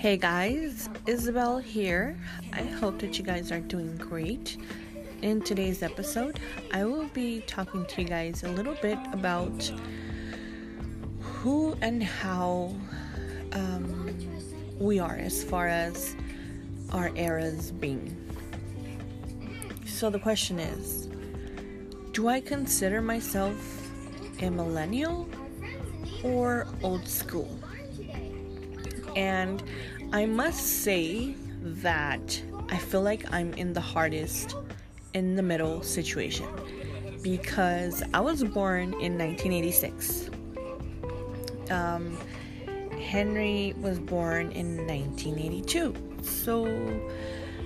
Hey guys, Isabel here. I hope that you guys are doing great. In today's episode, I will be talking to you guys a little bit about who and how um, we are as far as our eras being. So, the question is Do I consider myself a millennial or old school? And I must say that I feel like I'm in the hardest in the middle situation because I was born in 1986. Um, Henry was born in 1982. So,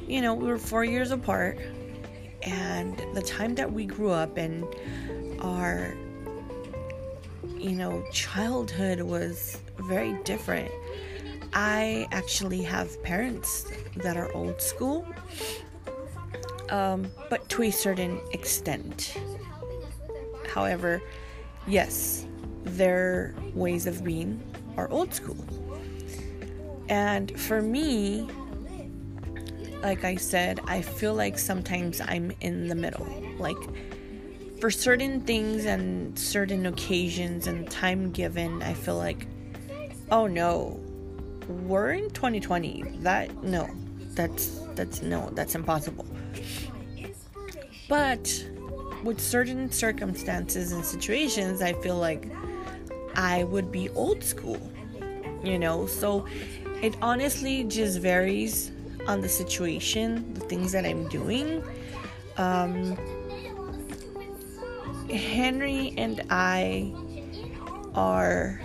you know, we were four years apart, and the time that we grew up and our, you know, childhood was very different. I actually have parents that are old school, um, but to a certain extent. However, yes, their ways of being are old school. And for me, like I said, I feel like sometimes I'm in the middle. Like, for certain things and certain occasions and time given, I feel like, oh no, we're in 2020 that no that's that's no that's impossible. But with certain circumstances and situations i feel like i would be old school you know? So it honestly just varies on the situation the things that i'm doing. Um henry and i are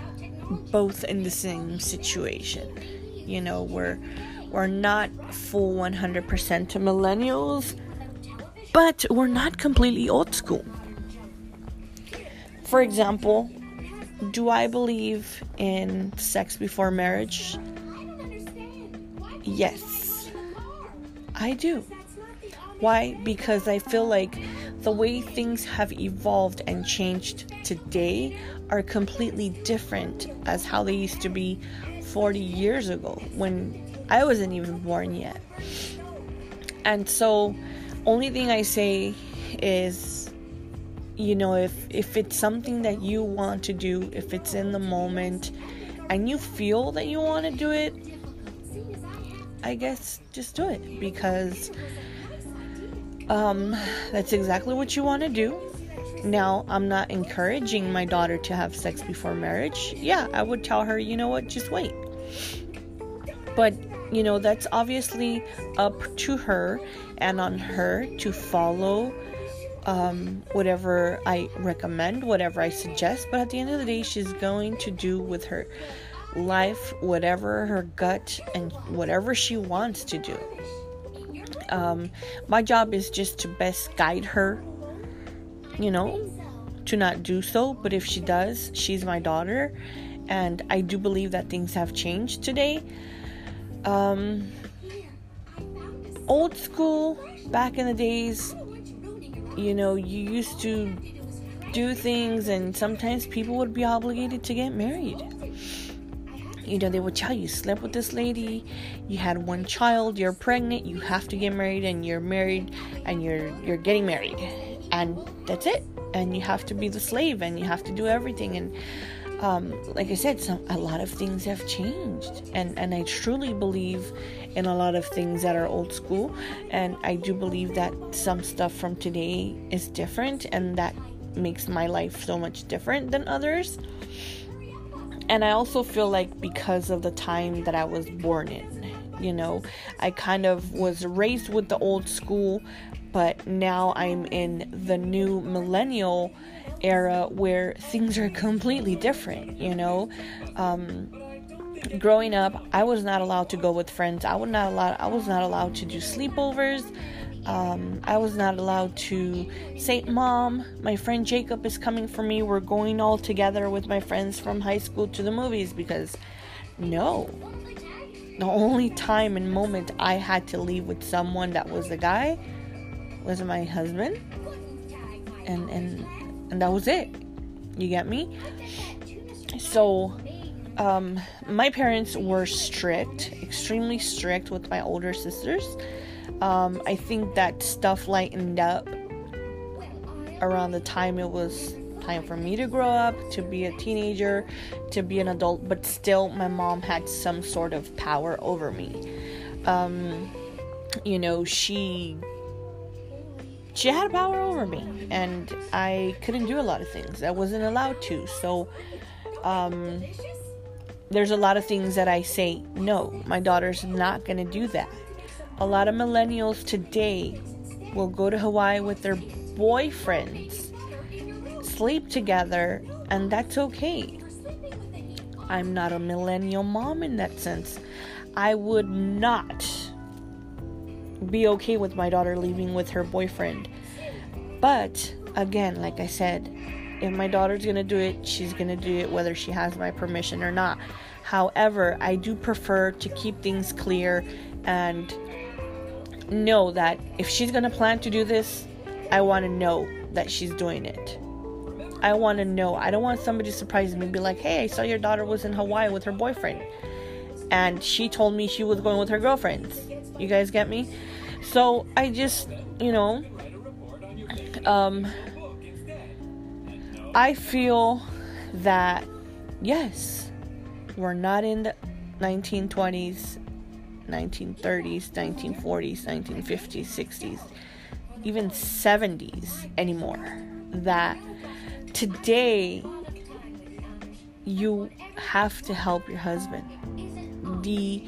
both in the same situation. You know, we're we're not full 100% to millennials, but we're not completely old school. For example, do I believe in sex before marriage? Yes. I do. Why? Because I feel like the way things have evolved and changed today are completely different as how they used to be 40 years ago when I wasn't even born yet. And so only thing I say is you know if if it's something that you want to do, if it's in the moment and you feel that you want to do it, I guess just do it because um, that's exactly what you want to do. Now, I'm not encouraging my daughter to have sex before marriage. Yeah, I would tell her, you know what, just wait. But, you know, that's obviously up to her and on her to follow um, whatever I recommend, whatever I suggest. But at the end of the day, she's going to do with her life whatever her gut and whatever she wants to do. Um, my job is just to best guide her, you know, to not do so. But if she does, she's my daughter. And I do believe that things have changed today. Um, old school, back in the days, you know, you used to do things, and sometimes people would be obligated to get married you know they would tell you slept with this lady you had one child you're pregnant you have to get married and you're married and you're you're getting married. And that's it. And you have to be the slave and you have to do everything. And um, like I said, some a lot of things have changed, and and I truly believe in a lot of things that are old school, and I do believe that some stuff from today is different, and that makes my life so much different than others and I also feel like because of the time that I was born in, you know, I kind of was raised with the old school, but now I'm in the new millennial era where things are completely different, you know. Um, growing up, I was not allowed to go with friends. I was not allowed. I was not allowed to do sleepovers. Um, I was not allowed to say, Mom, my friend Jacob is coming for me. We're going all together with my friends from high school to the movies because no. The only time and moment I had to leave with someone that was a guy was my husband. And and and that was it. You get me? So um, my parents were strict, extremely strict with my older sisters. Um, I think that stuff lightened up around the time it was time for me to grow up, to be a teenager, to be an adult, but still, my mom had some sort of power over me. Um, you know, she she had power over me, and I couldn't do a lot of things. I wasn't allowed to. So, um, there's a lot of things that I say, no, my daughter's not going to do that. A lot of millennials today will go to Hawaii with their boyfriends, sleep together, and that's okay. I'm not a millennial mom in that sense. I would not be okay with my daughter leaving with her boyfriend. But again, like I said, if my daughter's gonna do it, she's gonna do it whether she has my permission or not. However, I do prefer to keep things clear and know that if she's gonna plan to do this, I wanna know that she's doing it. I wanna know. I don't want somebody to surprise me and be like, hey, I saw your daughter was in Hawaii with her boyfriend. And she told me she was going with her girlfriends. You guys get me? So I just, you know, um, I feel that yes, we're not in the 1920s, 1930s, 1940s, 1950s, 60s, even 70s anymore. That today you have to help your husband. The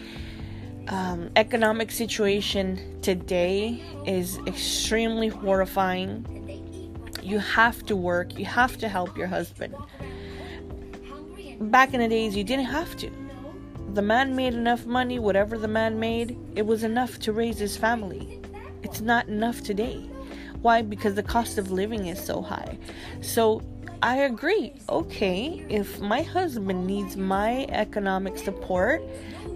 um, economic situation today is extremely horrifying. You have to work, you have to help your husband. Back in the days, you didn't have to. The man made enough money, whatever the man made, it was enough to raise his family. It's not enough today. Why? Because the cost of living is so high. So I agree. Okay, if my husband needs my economic support,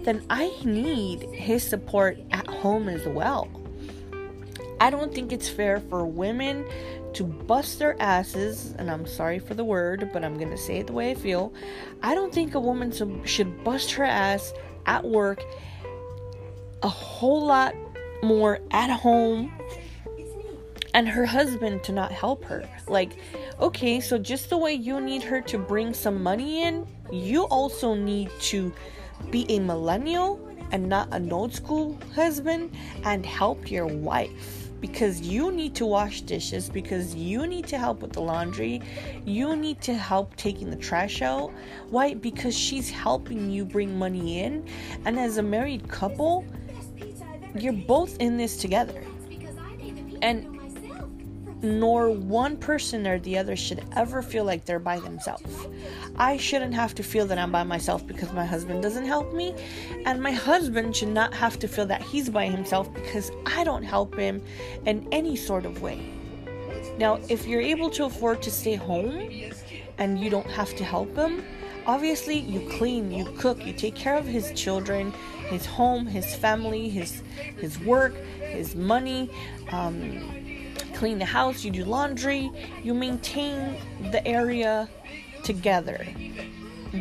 then I need his support at home as well. I don't think it's fair for women to bust their asses, and I'm sorry for the word, but I'm gonna say it the way I feel. I don't think a woman should bust her ass at work a whole lot more at home and her husband to not help her. Like, okay, so just the way you need her to bring some money in, you also need to be a millennial and not an old school husband and help your wife because you need to wash dishes because you need to help with the laundry you need to help taking the trash out. Why? Because she's helping you bring money in. And as a married couple you're both in this together. And nor one person or the other should ever feel like they're by themselves. I shouldn't have to feel that I'm by myself because my husband doesn't help me, and my husband should not have to feel that he's by himself because I don't help him in any sort of way. Now, if you're able to afford to stay home and you don't have to help him, obviously you clean, you cook, you take care of his children, his home, his family, his his work, his money, um, clean the house, you do laundry, you maintain the area together.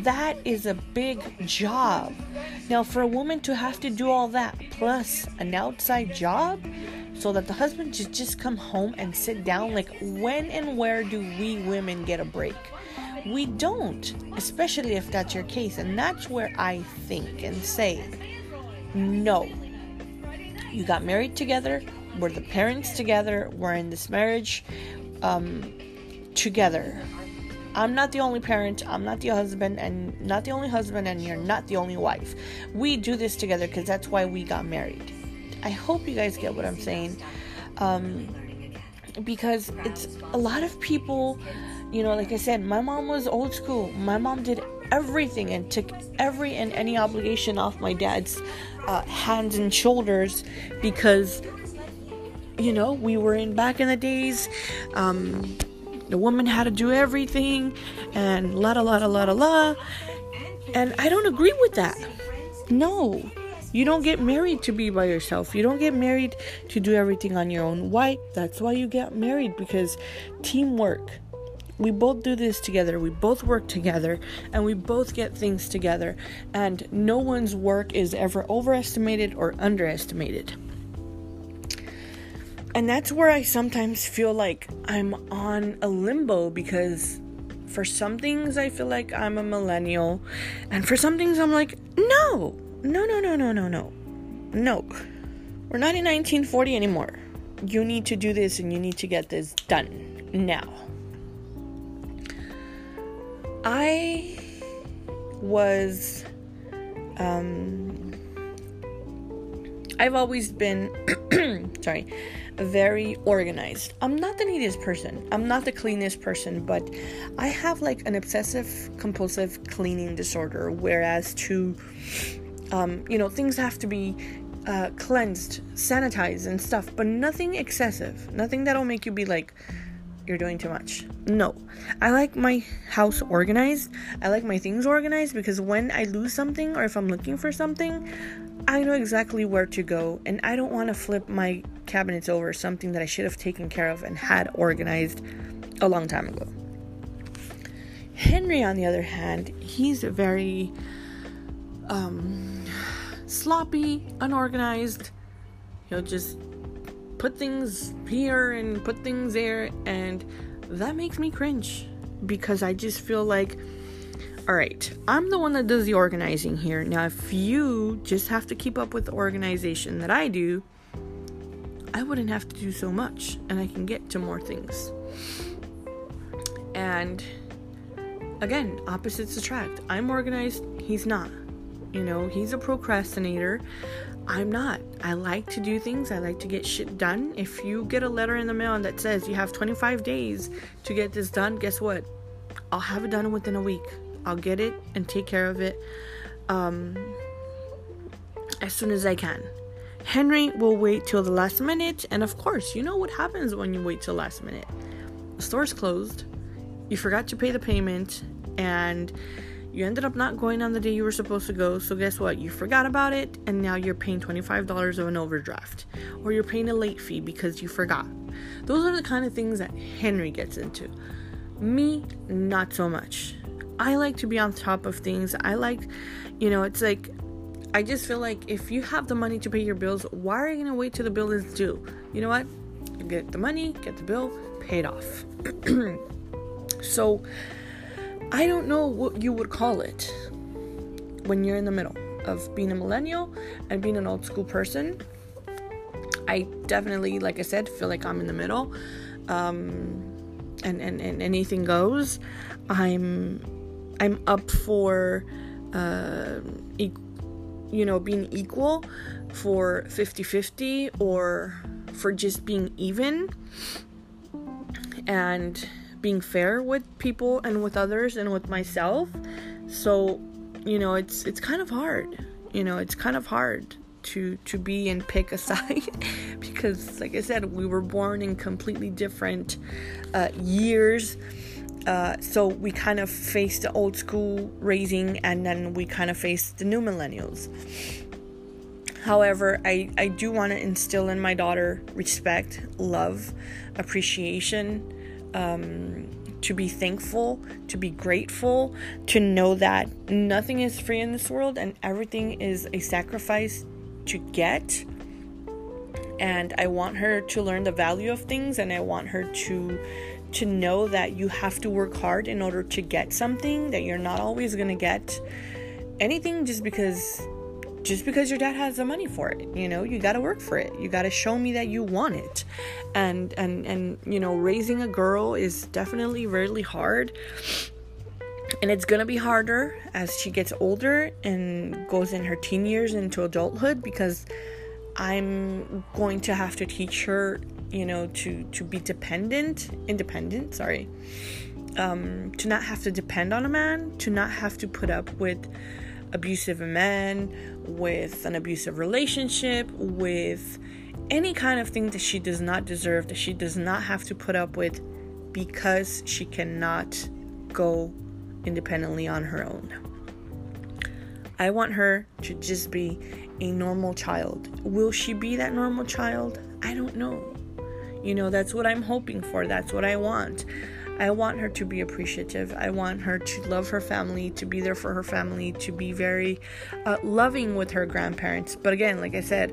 That is a big job. Now, for a woman to have to do all that plus an outside job, so that the husband should just come home and sit down, like, when and where do we women get a break? We don't, especially if that's your case. And that's where I think and say, no. You got married together, we're the parents together, we're in this marriage um, together. I'm not the only parent, I'm not the husband, and not the only husband, and you're not the only wife. We do this together because that's why we got married. I hope you guys get what I'm saying. Um, because it's a lot of people, you know, like I said, my mom was old school. My mom did everything and took every and any obligation off my dad's uh, hands and shoulders because you know, we were in back in the days. Um, the woman had to do everything, and la la la la la la. And I don't agree with that. No, you don't get married to be by yourself. You don't get married to do everything on your own. Why? That's why you get married because teamwork. we both do this together. We both work together and we both get things together. And no one's work is ever overestimated or underestimated. And that's where I sometimes feel like I'm on a limbo because for some things I feel like I'm a millennial. And for some things I'm like, no, no, no, no, no, no, no. No. We're not in 1940 anymore. You need to do this and you need to get this done now. I was um I've always been sorry, very organized. I'm not the neatest person. I'm not the cleanest person, but I have like an obsessive compulsive cleaning disorder whereas to um you know, things have to be uh, cleansed, sanitized, and stuff, but nothing excessive. Nothing that'll make you be like, you're doing too much. No. I like my house organized. I like my things organized because when I lose something or if I'm looking for something, I know exactly where to go and I don't want to flip my cabinets over something that I should have taken care of and had organized a long time ago. Henry, on the other hand, he's very um, sloppy, unorganized. He'll just put things here and put things there, and that makes me cringe because I just feel like, all right, I'm the one that does the organizing here. Now, if you just have to keep up with the organization that I do, I wouldn't have to do so much and I can get to more things. And again, opposites attract. I'm organized, he's not. You know, he's a procrastinator. I'm not. I like to do things. I like to get shit done. If you get a letter in the mail that says you have 25 days to get this done, guess what? I'll have it done within a week. I'll get it and take care of it um, as soon as I can. Henry will wait till the last minute, and of course, you know what happens when you wait till last minute. The store's closed, you forgot to pay the payment, and you ended up not going on the day you were supposed to go, so guess what? You forgot about it, and now you're paying $25 of an overdraft. Or you're paying a late fee because you forgot. Those are the kind of things that Henry gets into. Me, not so much. I like to be on top of things. I like, you know, it's like, I just feel like if you have the money to pay your bills, why are you going to wait till the bill is due? You know what? Get the money, get the bill, paid off. so, I don't know what you would call it when you're in the middle of being a millennial and being an old school person. I definitely, like I said, feel like I'm in the middle. Um, and, and, and anything goes. I'm I'm up for uh, e- you know being equal for 50-50 or for just being even and being fair with people and with others and with myself. So, you know, it's it's kind of hard. You know, it's kind of hard to to be and pick a side because like I said, we were born in completely different uh, years. Uh, so we kind of face the old school raising and then we kind of face the new millennials. However, I, I do want to instill in my daughter respect, love, appreciation, um, to be thankful, to be grateful, to know that nothing is free in this world and everything is a sacrifice to get. And I want her to learn the value of things and I want her to to know that you have to work hard in order to get something that you're not always going to get anything just because just because your dad has the money for it you know? You got to work for it. You got to show me that you want it. And and and you know raising a girl is definitely really hard. And it's gonna be harder as she gets older and goes in her teen years into adulthood because i'm going to have to teach her you know to to be dependent independent sorry um to not have to depend on a man to not have to put up with abusive men, with an abusive relationship, with any kind of thing that she does not deserve, that she does not have to put up with because she cannot go independently on her own. I want her to just be a normal child. Will she be that normal child? I don't know. You know, that's what I'm hoping for. That's what I want. I want her to be appreciative. I want her to love her family, to be there for her family, to be very uh, loving with her grandparents. But again, like I said,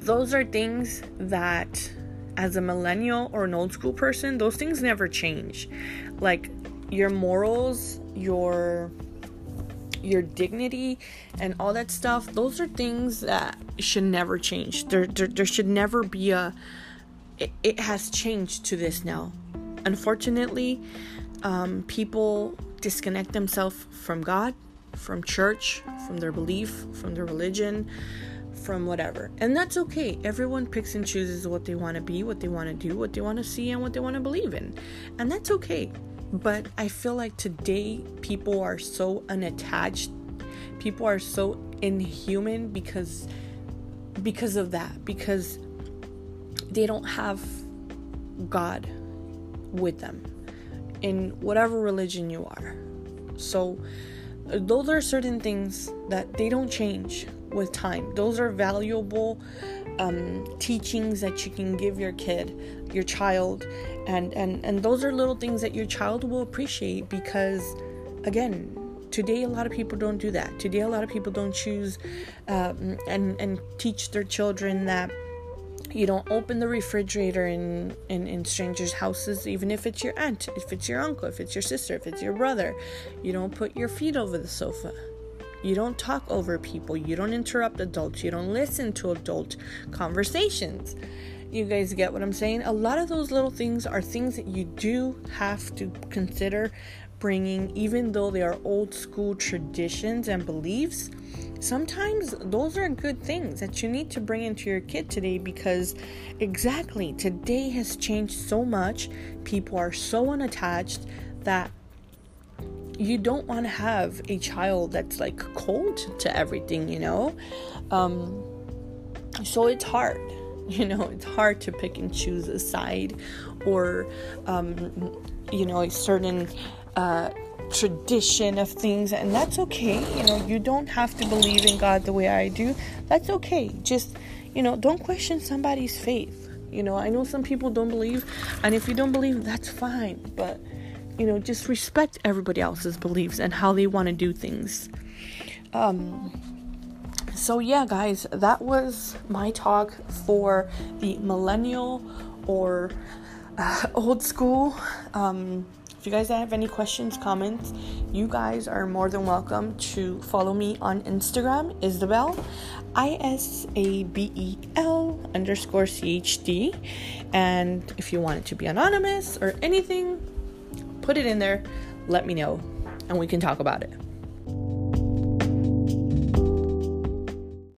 those are things that as a millennial or an old school person, those things never change. Like your morals, your your dignity and all that stuff, those are things that should never change. There there, there should never be a it, it has changed to this now. Unfortunately, um, people disconnect themselves from God, from church, from their belief, from their religion, from whatever. And that's okay. Everyone picks and chooses what they want to be, what they want to do, what they want to see, and what they want to believe in. And that's okay. But I feel like today people are so unattached. People are so inhuman because because of that. Because they don't have God with them in whatever religion you are. So, those are certain things that they don't change with time. Those are valuable um, teachings that you can give your kid, your child, and and and those are little things that your child will appreciate because, again, today a lot of people don't do that. Today a lot of people don't choose um, and and teach their children that you don't open the refrigerator in, in, in strangers' houses, even if it's your aunt, if it's your uncle, if it's your sister, if it's your brother. You don't put your feet over the sofa. You don't talk over people. You don't interrupt adults. You don't listen to adult conversations. You guys get what I'm saying? A lot of those little things are things that you do have to consider bringing, even though they are old school traditions and beliefs sometimes those are good things that you need to bring into your kid today because exactly today has changed so much. People are so unattached that you don't want to have a child that's like cold to everything, you know? Um, so it's hard, you know, it's hard to pick and choose a side or, um, you know, a certain. Uh, tradition of things and that's okay. You know you don't have to believe in god the way i do. That's okay. Just you know don't question somebody's faith. You know i know some people don't believe and if you don't believe that's fine. But you know just respect everybody else's beliefs and how they want to do things. Um so yeah guys that was my talk for the millennial or uh, old school. Um if you guys have any questions, comments, you guys are more than welcome to follow me on Instagram, Isabel, I S A B E L underscore C H D. And if you want it to be anonymous or anything, put it in there, let me know, and we can talk about it.